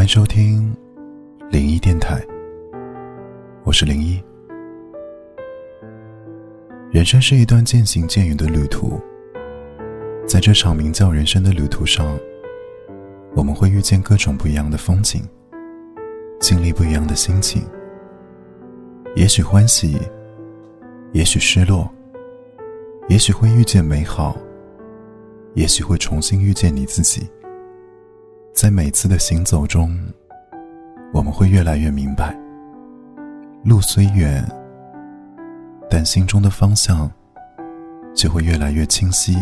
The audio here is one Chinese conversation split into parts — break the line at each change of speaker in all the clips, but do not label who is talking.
欢迎收听零一电台，我是零一。人生是一段渐行渐远的旅途，在这场名叫人生的旅途上，我们会遇见各种不一样的风景，经历不一样的心情，也许欢喜，也许失落，也许会遇见美好，也许会重新遇见你自己。在每次的行走中，我们会越来越明白，路虽远，但心中的方向就会越来越清晰。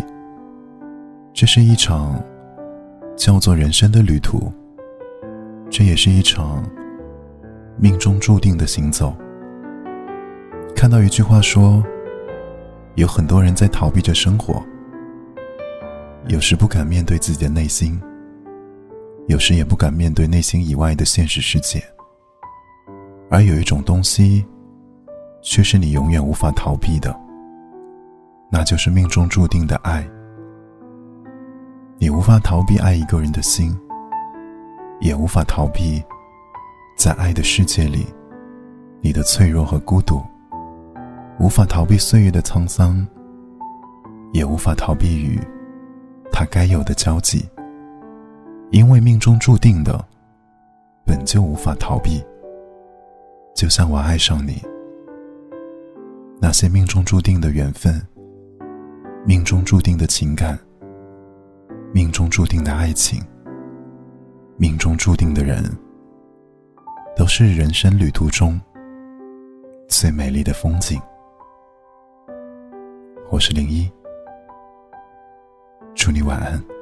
这是一场叫做人生的旅途，这也是一场命中注定的行走。看到一句话说，有很多人在逃避着生活，有时不敢面对自己的内心。有时也不敢面对内心以外的现实世界，而有一种东西，却是你永远无法逃避的，那就是命中注定的爱。你无法逃避爱一个人的心，也无法逃避，在爱的世界里，你的脆弱和孤独，无法逃避岁月的沧桑，也无法逃避与他该有的交集。因为命中注定的，本就无法逃避。就像我爱上你，那些命中注定的缘分，命中注定的情感，命中注定的爱情，命中注定的人，都是人生旅途中最美丽的风景。我是零一，祝你晚安。